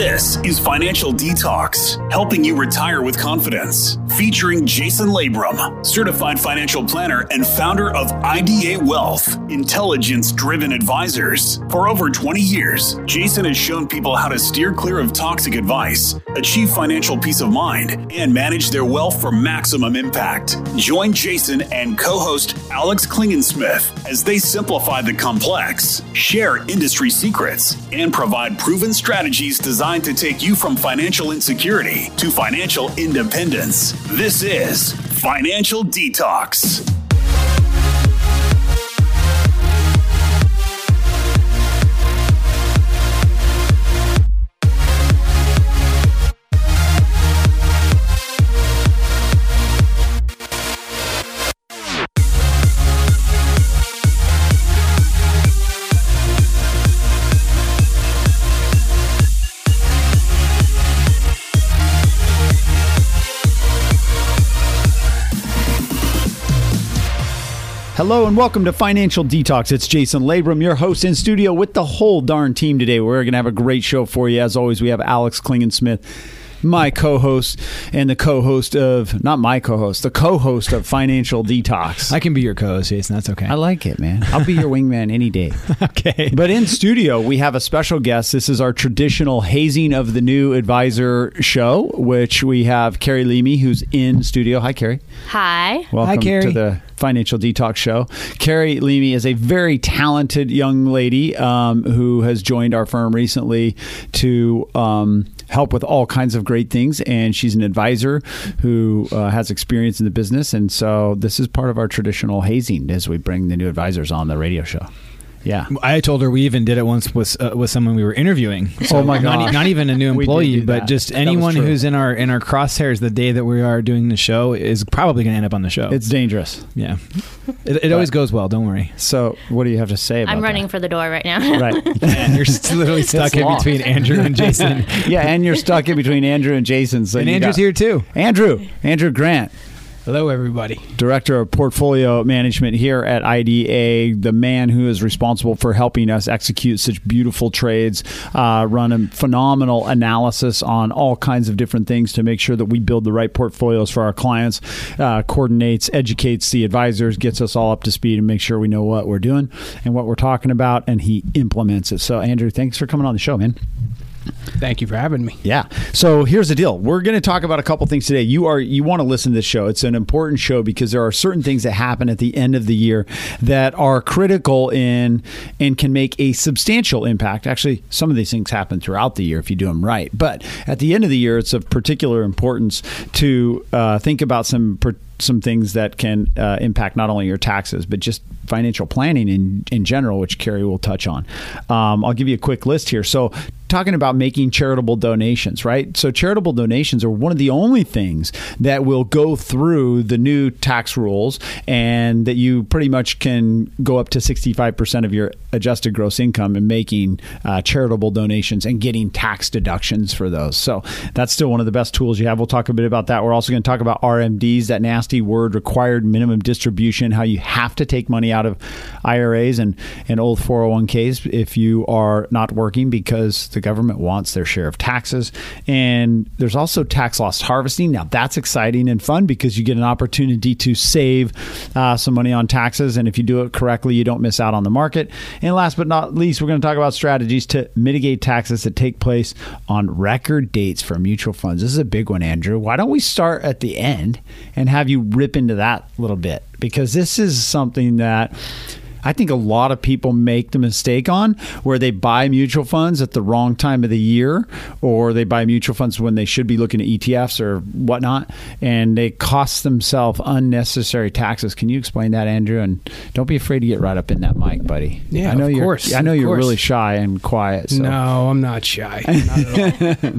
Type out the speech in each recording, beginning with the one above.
This is Financial Detox, helping you retire with confidence. Featuring Jason Labrum, certified financial planner and founder of IDA Wealth, intelligence driven advisors. For over 20 years, Jason has shown people how to steer clear of toxic advice, achieve financial peace of mind, and manage their wealth for maximum impact. Join Jason and co host Alex Klingensmith as they simplify the complex, share industry secrets, and provide proven strategies designed to take you from financial insecurity to financial independence. This is Financial Detox. Hello and welcome to Financial Detox. It's Jason Labrum, your host in studio with the whole darn team today. We're going to have a great show for you. As always, we have Alex Klingensmith, my co-host and the co-host of not my co-host, the co-host of Financial Detox. I can be your co-host, Jason. That's okay. I like it, man. I'll be your wingman any day. okay. But in studio, we have a special guest. This is our traditional hazing of the new advisor show, which we have Carrie Leamy, who's in studio. Hi, Carrie. Hi. Welcome Carrie. to the Financial Detox Show. Carrie Leamy is a very talented young lady um, who has joined our firm recently to um, help with all kinds of great things. And she's an advisor who uh, has experience in the business. And so this is part of our traditional hazing as we bring the new advisors on the radio show. Yeah. I told her we even did it once with uh, with someone we were interviewing. Oh my not, e- not even a new employee, but that. just anyone who's in our in our crosshairs the day that we are doing the show is probably going to end up on the show. It's dangerous. yeah. It, it always goes well. Don't worry. So, what do you have to say about I'm running that? for the door right now. Right. And you're st- literally stuck in between Andrew and Jason. yeah, and you're stuck in between Andrew and Jason. So and you Andrew's got- here too. Andrew, Andrew Grant, Hello, everybody. Director of Portfolio Management here at IDA, the man who is responsible for helping us execute such beautiful trades, uh, run a phenomenal analysis on all kinds of different things to make sure that we build the right portfolios for our clients, uh, coordinates, educates the advisors, gets us all up to speed and make sure we know what we're doing and what we're talking about, and he implements it. So, Andrew, thanks for coming on the show, man. Thank you for having me. Yeah. So here's the deal. We're going to talk about a couple things today. You are you want to listen to this show. It's an important show because there are certain things that happen at the end of the year that are critical in and can make a substantial impact. Actually, some of these things happen throughout the year if you do them right. But at the end of the year, it's of particular importance to uh, think about some. Per- some things that can uh, impact not only your taxes but just financial planning in in general, which Carrie will touch on. Um, I'll give you a quick list here. So, talking about making charitable donations, right? So, charitable donations are one of the only things that will go through the new tax rules, and that you pretty much can go up to sixty five percent of your adjusted gross income in making uh, charitable donations and getting tax deductions for those. So, that's still one of the best tools you have. We'll talk a bit about that. We're also going to talk about RMDs, that nasty word, required minimum distribution, how you have to take money out of IRAs and, and old 401ks if you are not working because the government wants their share of taxes. And there's also tax loss harvesting. Now, that's exciting and fun because you get an opportunity to save uh, some money on taxes. And if you do it correctly, you don't miss out on the market. And last but not least, we're going to talk about strategies to mitigate taxes that take place on record dates for mutual funds. This is a big one, Andrew. Why don't we start at the end and have you rip into that a little bit? Because this is something that I think a lot of people make the mistake on where they buy mutual funds at the wrong time of the year, or they buy mutual funds when they should be looking at ETFs or whatnot, and they cost themselves unnecessary taxes. Can you explain that, Andrew? And don't be afraid to get right up in that mic, buddy. Yeah, I know of you're, course, I know you're course. really shy and quiet. So. No, I'm not shy. Not at all.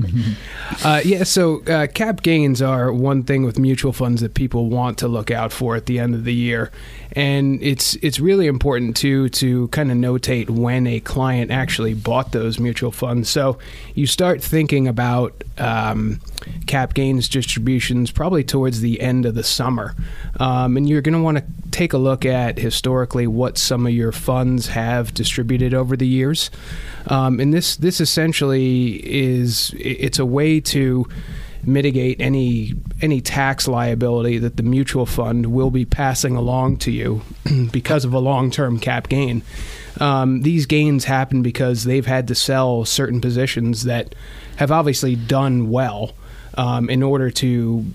uh, yeah, so uh, cap gains are one thing with mutual funds that people want to look out for at the end of the year, and it's it's really important important too to kind of notate when a client actually bought those mutual funds. So you start thinking about um, cap gains distributions probably towards the end of the summer, um, and you're going to want to take a look at historically what some of your funds have distributed over the years. Um, and this this essentially is it's a way to mitigate any any tax liability that the mutual fund will be passing along to you because of a long-term cap gain. Um, these gains happen because they've had to sell certain positions that have obviously done well um, in order to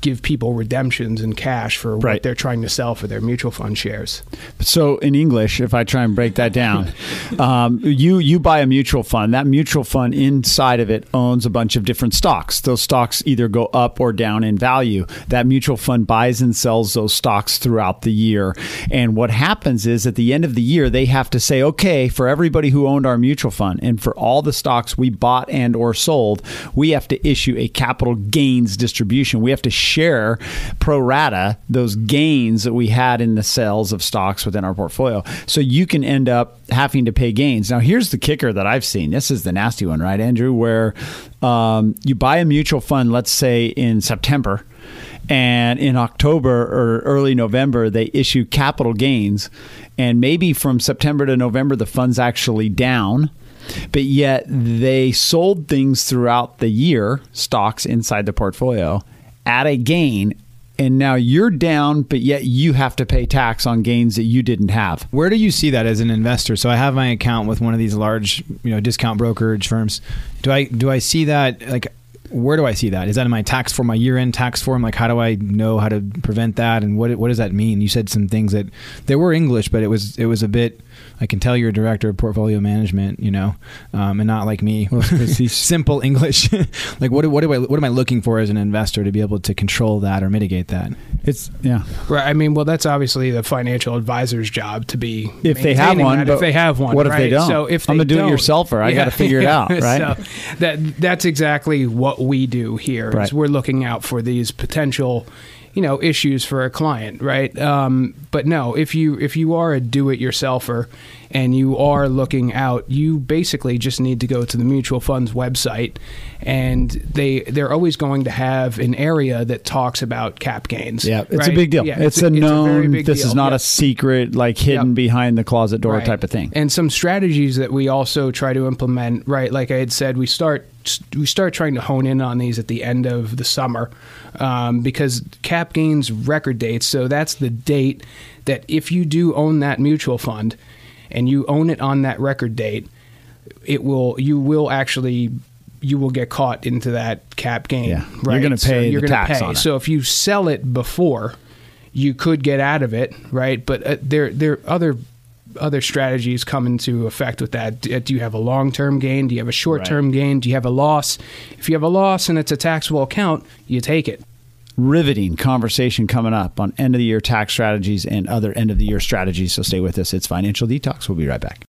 give people redemptions in cash for Right. what they're trying to sell for their mutual fund shares. So in English, if I try and break that down, um, you you buy a mutual fund. That mutual fund inside of it owns a bunch of different stocks. Those stocks either go up or down in value. That mutual fund buys and sells those stocks throughout the year. And what happens is at the end of the year, they have to say, okay, for everybody who owned our mutual fund and for all the stocks we bought and or sold, we have to issue a capital gains distribution. We have to share pro rata those gains that we had in the sales of stocks within our portfolio. So you can end up having to pay gains. Now, here's the kicker that I've seen. This is the nasty one, right, Andrew? Where um, you buy a mutual fund, let's say in September, and in October or early November, they issue capital gains. And maybe from September to November, the fund's actually down but yet they sold things throughout the year, stocks inside the portfolio, at a gain. And now you're down, but yet you have to pay tax on gains that you didn't have. Where do you see that as an investor? So I have my account with one of these large, you know, discount brokerage firms. Do I do I see that like where do I see that? Is that in my tax form, my year-end tax form? Like, how do I know how to prevent that, and what what does that mean? You said some things that they were English, but it was it was a bit. I can tell you're a director of portfolio management, you know, um, and not like me, simple English. like, what do, what do I what am I looking for as an investor to be able to control that or mitigate that? It's yeah. Right. I mean, well, that's obviously the financial advisor's job to be If they have one, that, if they have one. what if they right? don't? So if I'm they a do-it-yourselfer. don't- I gotta figure it out, right? So that that's exactly what we do here. Right. we're looking out for these potential, you know, issues for a client, right? Um, but no, if you if you are a do-it-yourselfer and you are looking out, you basically just need to go to the mutual funds website, and they they're always going to have an area that talks about cap gains. Yeah, it's a big deal. Yeah, it's, a very known. big this is not Yeah. a secret, like hidden Yep. behind the closet door Right. type of thing. And some strategies that we also try to implement, right? Like I had said, we start we start trying to hone in on these at the end of the summer um, because cap gains record dates. So that's the date that if you do own that mutual fund and you own it on that record date, it will you will actually you will get caught into that cap gain. Yeah. You're gonna pay you're the gonna tax pay. on it. So if you sell it before, you could get out of it, right? But uh, there there are other other strategies come into effect with that. Do do you have a long term gain? Do you have a short term gain? Do you have a loss? If you have a loss and it's a taxable account, you take it. Riveting conversation coming up on end of the year tax strategies and other end of the year strategies. So stay with us. It's Financial Detox. We'll be right back.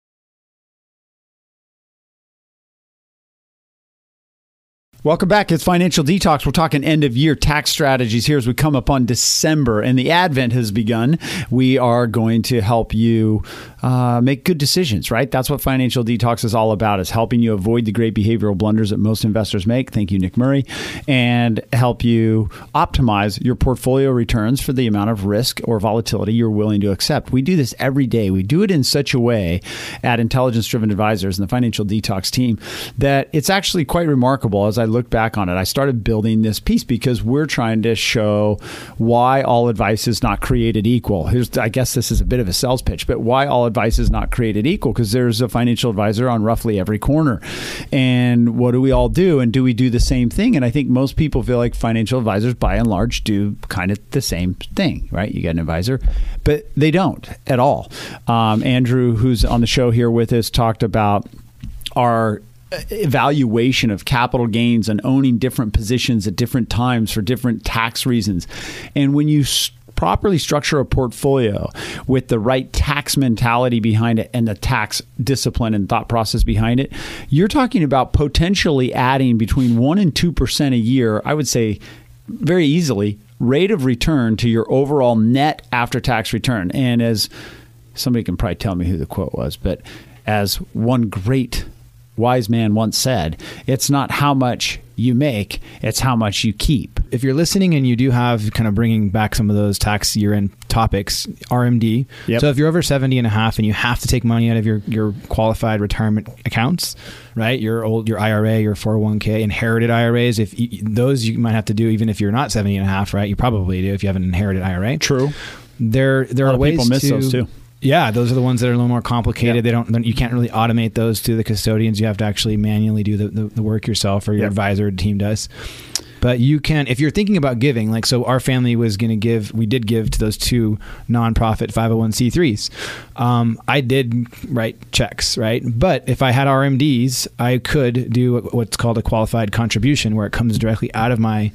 Welcome back. It's Financial Detox. We're talking end of year tax strategies here as we come up on December and the Advent has begun. We are going to help you uh, make good decisions, right? That's what Financial Detox is all about, is helping you avoid the great behavioral blunders that most investors make. Thank you, Nick Murray. And help you optimize your portfolio returns for the amount of risk or volatility you're willing to accept. We do this every day. We do it in such a way at Intelligence Driven Advisors and the Financial Detox team that it's actually quite remarkable as I look back on it. I started building this piece because we're trying to show why all advice is not created equal. Here's, I guess this is a bit of a sales pitch, but why all advice is not created equal because there's a financial advisor on roughly every corner. And what do we all do? And do we do the same thing? And I think most people feel like financial advisors, by and large, do kind of the same thing, right? You get an advisor, but they don't at all. Um, Andrew, who's on the show here with us, talked about our evaluation of capital gains and owning different positions at different times for different tax reasons. And when you s- properly structure a portfolio with the right tax mentality behind it and the tax discipline and thought process behind it, you're talking about potentially adding between 1 and 2% a year, I would say very easily, rate of return to your overall net after tax return. And as somebody can probably tell me who the quote was, but as one great wise man once said, it's not how much you make, it's how much you keep. If you're listening and you do have kind of bringing back some of those tax year end topics, RMD. Yep. So if you're over 70 and a half and you have to take money out of your, your qualified retirement accounts, right? Your old, your IRA, your 401k, inherited IRAs, if you, those you might have to do even if you're not 70 and a half, right? You probably do if you have an inherited IRA. True. There, there are ways people miss to, those too. Yeah, those are the ones that are a little more complicated. Yep. They don't. You can't really automate those to the custodians. You have to actually manually do the, the, the work yourself, or your Yep. advisor team does. But you can, if you're thinking about giving, like so, our family was going to give. We did give to those two nonprofit 501c3s. Um, I did write checks, right? But if I had RMDs, I could do what's called a qualified contribution, where it comes directly out of my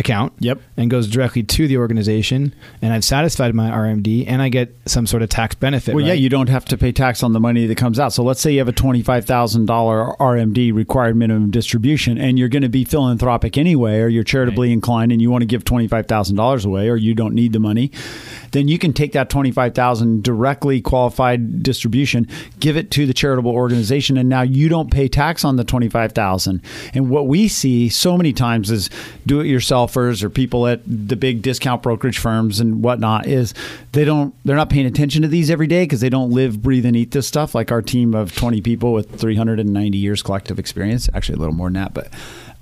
account Yep. and goes directly to the organization and I've satisfied my RMD and I get some sort of tax benefit. Well, yeah, you don't have to pay tax on the money that comes out. So let's say you have a twenty-five thousand dollar RMD required minimum distribution, and you're going to be philanthropic anyway, or you're charitably inclined, and you want to give twenty-five thousand dollars away, or you don't need the money, then you can take that twenty-five thousand directly qualified distribution, give it to the charitable organization, and now you don't pay tax on the twenty-five thousand. And what we see so many times is do-it-yourselfers or people at the big discount brokerage firms and whatnot is they don't they're not paying attention to these every day because they don't live, breathe, and eat this stuff. Like our team of twenty people with three hundred and ninety years collective experience, actually a little more than that, but.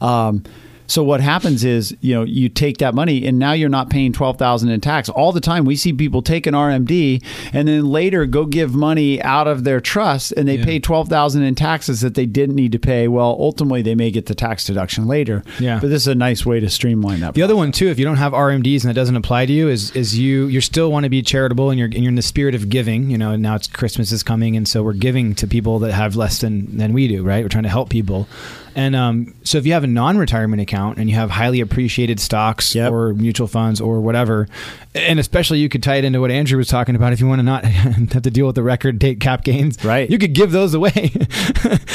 Um, so what happens is, you know, you take that money and now you're not paying twelve thousand in tax. All the time we see people take an RMD and then later go give money out of their trust and they Yeah. pay twelve thousand in taxes that they didn't need to pay. Well, ultimately they may get the tax deduction later. Yeah. But this is a nice way to streamline that. The other one too, if you don't have RMDs and that doesn't apply to you, is is you you still want to be charitable and you're and you're in the spirit of giving. You know, and now it's Christmas is coming, and so we're giving to people that have less than than we do. Right, we're trying to help people. And um, so if you have a non-retirement account and you have highly appreciated stocks Yep. or mutual funds or whatever, and especially you could tie it into what Andrew was talking about. If you want to not have to deal with the record date cap gains, Right. You could give those away,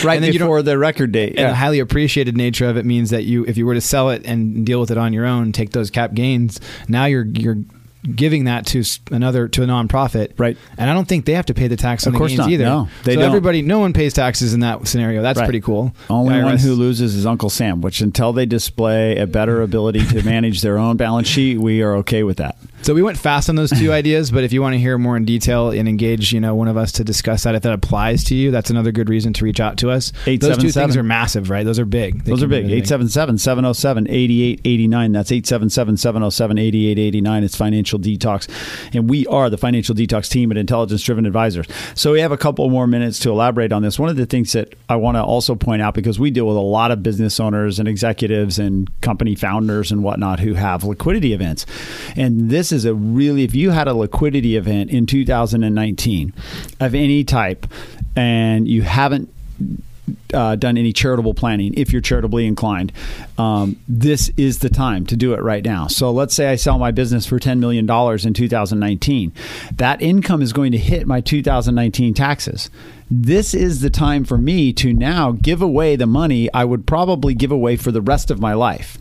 right and then you before the record date. and the highly appreciated nature of it means that you, if you were to sell it and deal with it on your own, take those cap gains. Now you're you're giving that to another to a nonprofit, Right. And I don't think they have to pay the tax on Of the course gains not. either. No, they so don't. everybody, no one pays taxes in that scenario. That's Right. pretty cool. Only one who loses is Uncle Sam, which until they display a better ability to manage their own balance sheet, we are okay with that. So we went fast on those two ideas, but if you want to hear more in detail and engage, you know, one of us to discuss that, if that applies to you, that's another good reason to reach out to us. Those two 877. things are massive, right? Those are big. They Those are big. really 877 707 8889. That's 877 707 8889. It's Financial Detox. And we are the Financial Detox team at Intelligence Driven Advisors. So we have a couple more minutes to elaborate on this. One of the things that I want to also point out, because we deal with a lot of business owners and executives and company founders and whatnot who have liquidity events. And this is a really, if you had a liquidity event in 2019 of any type and you haven't uh, done any charitable planning, if you're charitably inclined, um, this is the time to do it right now. So let's say I sell my business for $10 million in 2019. That income is going to hit my 2019 taxes. This is the time for me to now give away the money I would probably give away for the rest of my life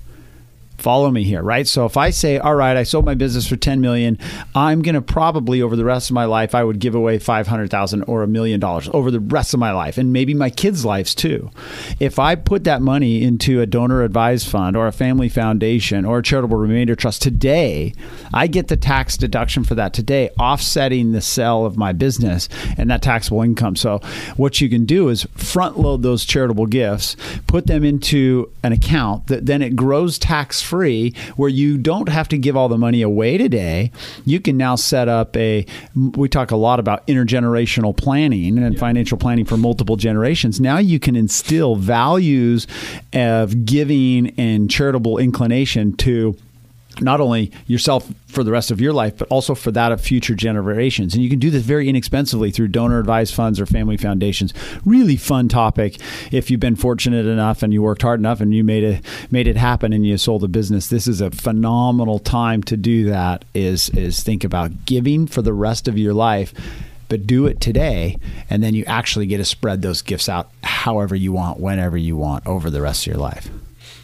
follow me here right? So if i say all right i sold my business for 10 million i'm going to probably over the rest of my life i would give away 500000 or a million dollars over the rest of my life and maybe my kids lives too. If i put that money into a donor advised fund or a family foundation or a charitable remainder trust today i get the tax deduction for that today offsetting the sale of my business and that taxable income. So what you can do is front load those charitable gifts put them into an account that then it grows tax free where you don't have to give all the money away today. You can now set up a we talk a lot about intergenerational planning and financial planning for multiple generations. Now you can instill values of giving and charitable inclination to not only yourself for the rest of your life, but also for that of future generations. And you can do this very inexpensively through donor advised funds or family foundations. Really fun topic if you've been fortunate enough and you worked hard enough and you made it made it happen and you sold a business. This is a phenomenal time to do that is is think about giving for the rest of your life. But do it today, and then you actually get to spread those gifts out however you want, whenever you want, over the rest of your life.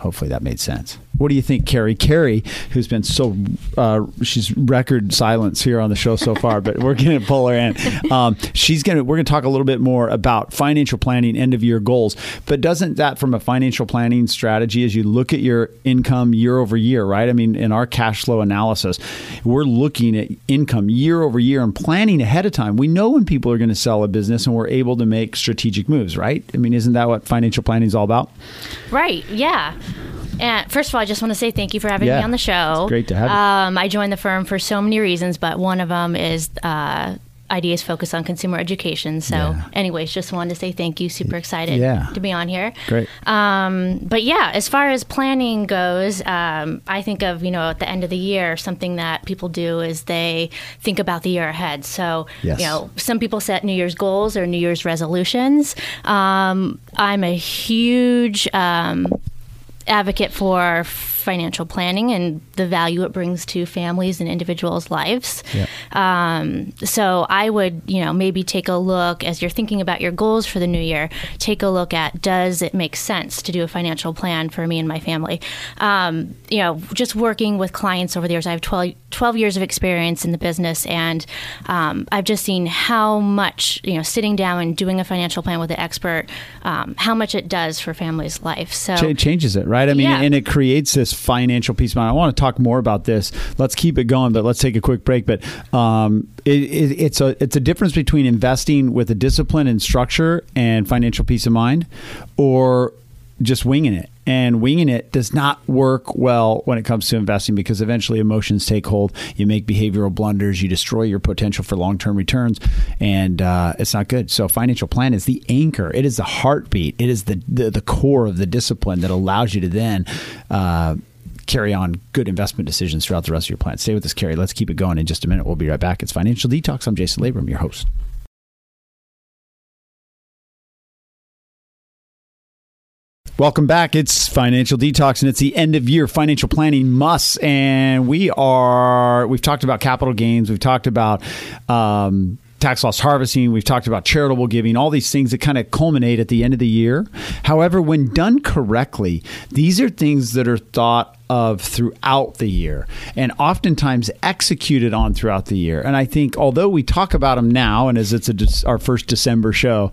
Hopefully that made sense. What do you think, Carrie? Carrie, who's been so, uh, she's record silence here on the show so far, but we're going to pull her in. Um, she's going to, we're going to talk a little bit more about financial planning, end of year goals. But doesn't that, from a financial planning strategy, as you look at your income year over year, right? I mean, in our cash flow analysis, we're looking at income year over year and planning ahead of time. We know when people are going to sell a business and we're able to make strategic moves, right? I mean, isn't that what financial planning is all about? Right. Yeah. And first of all, just want to say thank you for having Yeah. me on the show. It's great to have you. Um, I joined the firm for so many reasons, but one of them is uh, IDA's focused on consumer education. So, Yeah. anyways, just wanted to say thank you. Super excited Yeah. to be on here. Great. Um, but yeah, as far as planning goes, um, I think of you know at the end of the year something that people do is they think about the year ahead. So Yes. you know some people set New Year's goals or New Year's resolutions. Um, I'm a huge um, advocate for financial planning and the value it brings to families and individuals' lives. Yeah. Um, so I would, you know, maybe take a look as you're thinking about your goals for the new year. Take a look at does it make sense to do a financial plan for me and my family? Um, you know, just working with clients over the years, I have 12, 12 years of experience in the business, and um, I've just seen how much, you know, sitting down and doing a financial plan with an expert, um, how much it does for families' life. So Cha- changes it, right? I mean, Yeah. and it creates this financial peace of mind. I want to talk more about this. Let's keep it going, but let's take a quick break. But um, it, it, it's a it's a difference between investing with a discipline and structure and financial peace of mind, or just winging it. And winging it does not work well when it comes to investing because eventually emotions take hold. You make behavioral blunders. You destroy your potential for long term returns, and uh, it's not good. So, financial plan is the anchor. It is the heartbeat. It is the the, the core of the discipline that allows you to then. Uh, Carry on good investment decisions throughout the rest of your plan. Stay with us, Carrie. Let's keep it going in just a minute. We'll be right back. It's Financial Detox. I'm Jason Labrum, your host. Welcome back. It's Financial Detox, and it's the end of year financial planning must. And we are, we've talked about capital gains, we've talked about um, tax loss harvesting, we've talked about charitable giving, all these things that kind of culminate at the end of the year. However, when done correctly, these are things that are thought of throughout the year and oftentimes executed on throughout the year. And I think although we talk about them now, and as it's a, our first December show,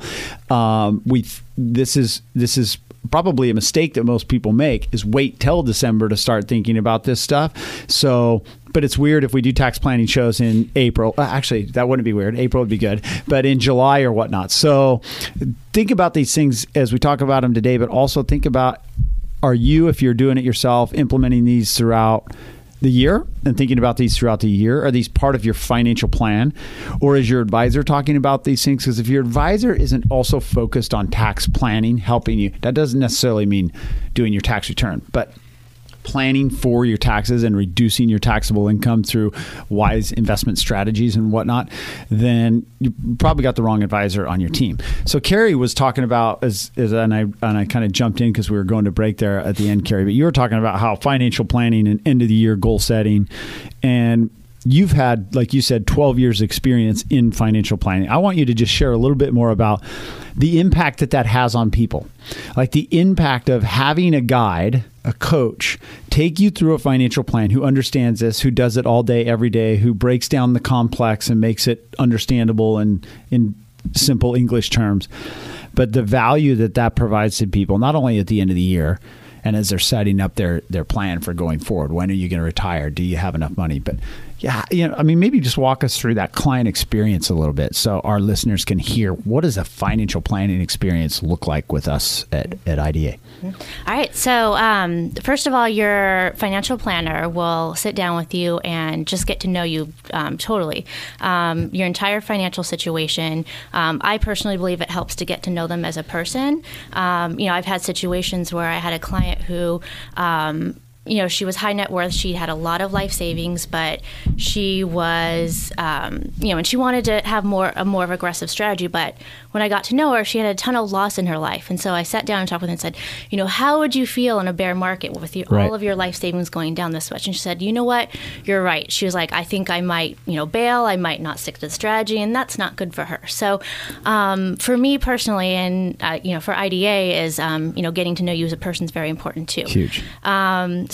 um, we this is this is probably a mistake that most people make is wait till December to start thinking about this stuff. So, but it's weird if we do tax planning shows in April. Uh, actually, that wouldn't be weird. April would be good, but in July or whatnot. So, think about these things as we talk about them today, but also think about are you, if you're doing it yourself, implementing these throughout the year and thinking about these throughout the year? Are these part of your financial plan? Or is your advisor talking about these things? Because if your advisor isn't also focused on tax planning, helping you, that doesn't necessarily mean doing your tax return, but planning for your taxes and reducing your taxable income through wise investment strategies and whatnot, then you probably got the wrong advisor on your team. So Carrie was talking about as, as and I and I kind of jumped in because we were going to break there at the end, Carrie. But you were talking about how financial planning and end of the year goal setting and you've had like you said 12 years experience in financial planning i want you to just share a little bit more about the impact that that has on people like the impact of having a guide a coach take you through a financial plan who understands this who does it all day every day who breaks down the complex and makes it understandable and in simple english terms. But the value that that provides to people not only at the end of the year and as they're setting up their their plan for going forward when are you going to retire? Do you have enough money? But yeah you know i mean maybe just walk us through that client experience a little bit so our listeners can hear what does a financial planning experience look like with us at, at ida All right. So, um, first of all, your financial planner will sit down with you and just get to know you um, totally, um, your entire financial situation. Um, I personally believe it helps to get to know them as a person. Um, you know, I've had situations where I had a client who. Um, you know, she was high net worth. She had a lot of life savings, but she was, um, you know, and she wanted to have more a more of aggressive strategy. But when I got to know her, she had a ton of loss in her life, and so I sat down and talked with her and said, you know, how would you feel in a bear market with you, Right. all of your life savings going down this much? And she said, you know what, you're right. She was like, I think I might, you know, bail. I might not stick to the strategy, and that's not good for her. So, um, for me personally, and uh, you know, for IDA, is um, you know, getting to know you as a person is very important too. Huge.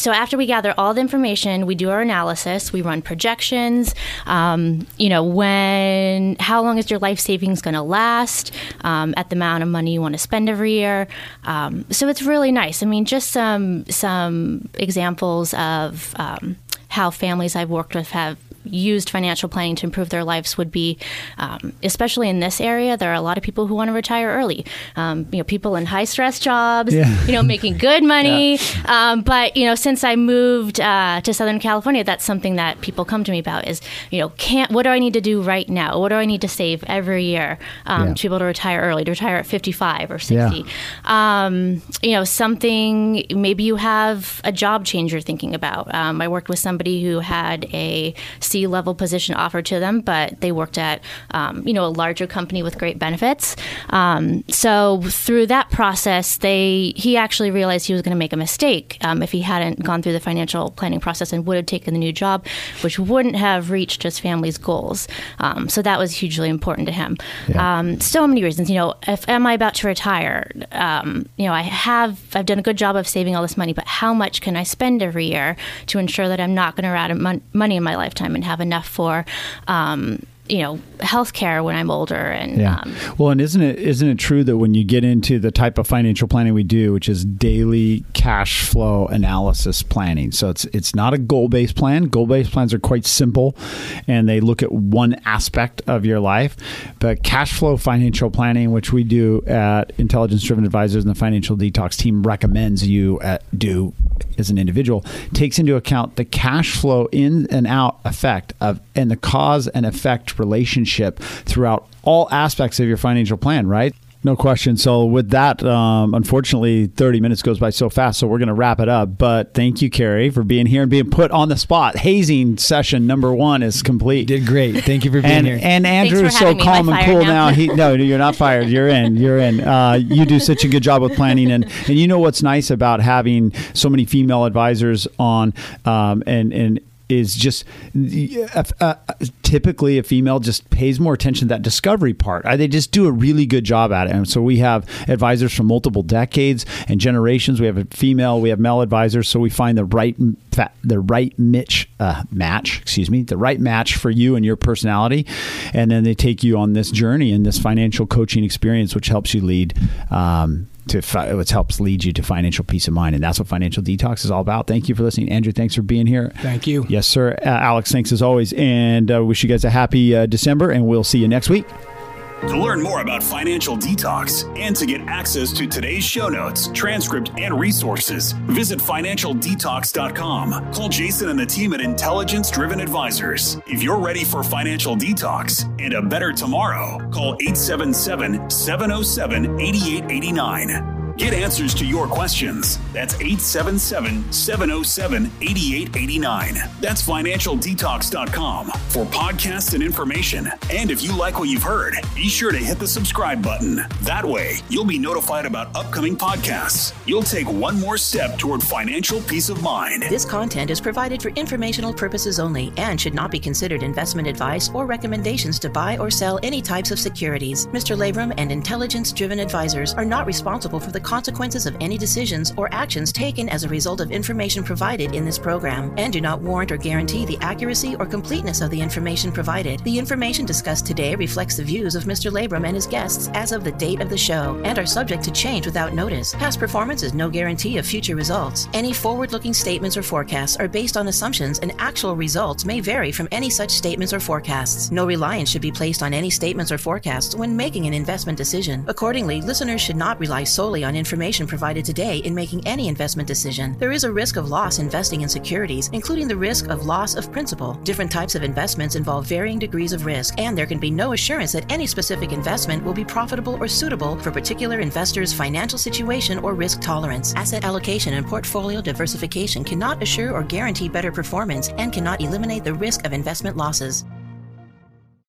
So after we gather all the information, we do our analysis. We run projections. Um, you know, when how long is your life savings going to last? Um, at the amount of money you want to spend every year. Um, so it's really nice. I mean, just some some examples of um, how families I've worked with have used financial planning to improve their lives would be, um, especially in this area, there are a lot of people who want to retire early. Um, you know, people in high stress jobs, yeah. you know, making good money. Yeah. Um, but you know, since I moved uh, to Southern California, that's something that people come to me about is, you know, can't what do I need to do right now? What do I need to save every year um, yeah. to be able to retire early, to retire at 55 or 60? Um, you know, something maybe you have a job change you're thinking about. Um, I worked with somebody who had a C level position offered to them, but they worked at um, you know a larger company with great benefits. Um, so through that process, they he actually realized he was going to make a mistake um, if he hadn't gone through the financial planning process and would have taken the new job, which wouldn't have reached his family's goals. Um, so that was hugely important to him. Yeah. Um, so many reasons. You know, if am I about to retire? Um, you know, I have I've done a good job of saving all this money, but how much can I spend every year to ensure that I'm not going to run out of mon- money in my lifetime and have enough for um, you know healthcare when I'm older and yeah. Um, well and isn't it isn't it true that when you get into the type of financial planning we do which is daily cash flow analysis planning so it's it's not a goal based plan goal based plans are quite simple and they look at one aspect of your life but cash flow financial planning which we do at intelligence driven advisors and the financial detox team recommends you at, do as an individual takes into account the cash flow in and out effect of and the cause and effect relationship throughout all aspects of your financial plan, right? No question. So, with that, um, unfortunately, 30 minutes goes by so fast. So, we're going to wrap it up. But thank you, Carrie, for being here and being put on the spot. Hazing session number one is complete. Did great. Thank you for being and, here. And Andrew is so calm and cool now. now. He, no, you're not fired. You're in. You're in. Uh, you do such a good job with planning. And, and you know what's nice about having so many female advisors on um, and, and, is just uh, uh, typically a female just pays more attention to that discovery part. Uh, they just do a really good job at it. And so we have advisors from multiple decades and generations. We have a female, we have male advisors. So we find the right the right match, uh, match, excuse me, the right match for you and your personality, and then they take you on this journey and this financial coaching experience, which helps you lead. Um, to fi- which helps lead you to financial peace of mind, and that's what financial detox is all about. Thank you for listening, Andrew. Thanks for being here. Thank you. Yes, sir. Uh, Alex, thanks as always, and uh, wish you guys a happy uh, December, and we'll see you next week. To learn more about Financial Detox and to get access to today's show notes, transcript, and resources, visit financialdetox.com. Call Jason and the team at Intelligence Driven Advisors. If you're ready for financial detox and a better tomorrow, call 877 707 8889. Get answers to your questions. That's 877 707 8889. That's financialdetox.com for podcasts and information. And if you like what you've heard, be sure to hit the subscribe button. That way, you'll be notified about upcoming podcasts. You'll take one more step toward financial peace of mind. This content is provided for informational purposes only and should not be considered investment advice or recommendations to buy or sell any types of securities. Mr. Labrum and intelligence driven advisors are not responsible for the consequences of any decisions or actions taken as a result of information provided in this program and do not warrant or guarantee the accuracy or completeness of the information provided. The information discussed today reflects the views of Mr. Labrum and his guests as of the date of the show and are subject to change without notice. Past performance is no guarantee of future results. Any forward looking statements or forecasts are based on assumptions, and actual results may vary from any such statements or forecasts. No reliance should be placed on any statements or forecasts when making an investment decision. Accordingly, listeners should not rely solely on information provided today in making any investment decision. There is a risk of loss investing in securities, including the risk of loss of principal. Different types of investments involve varying degrees of risk, and there can be no assurance that any specific investment will be profitable or suitable for particular investors' financial situation or risk tolerance. Asset allocation and portfolio diversification cannot assure or guarantee better performance and cannot eliminate the risk of investment losses.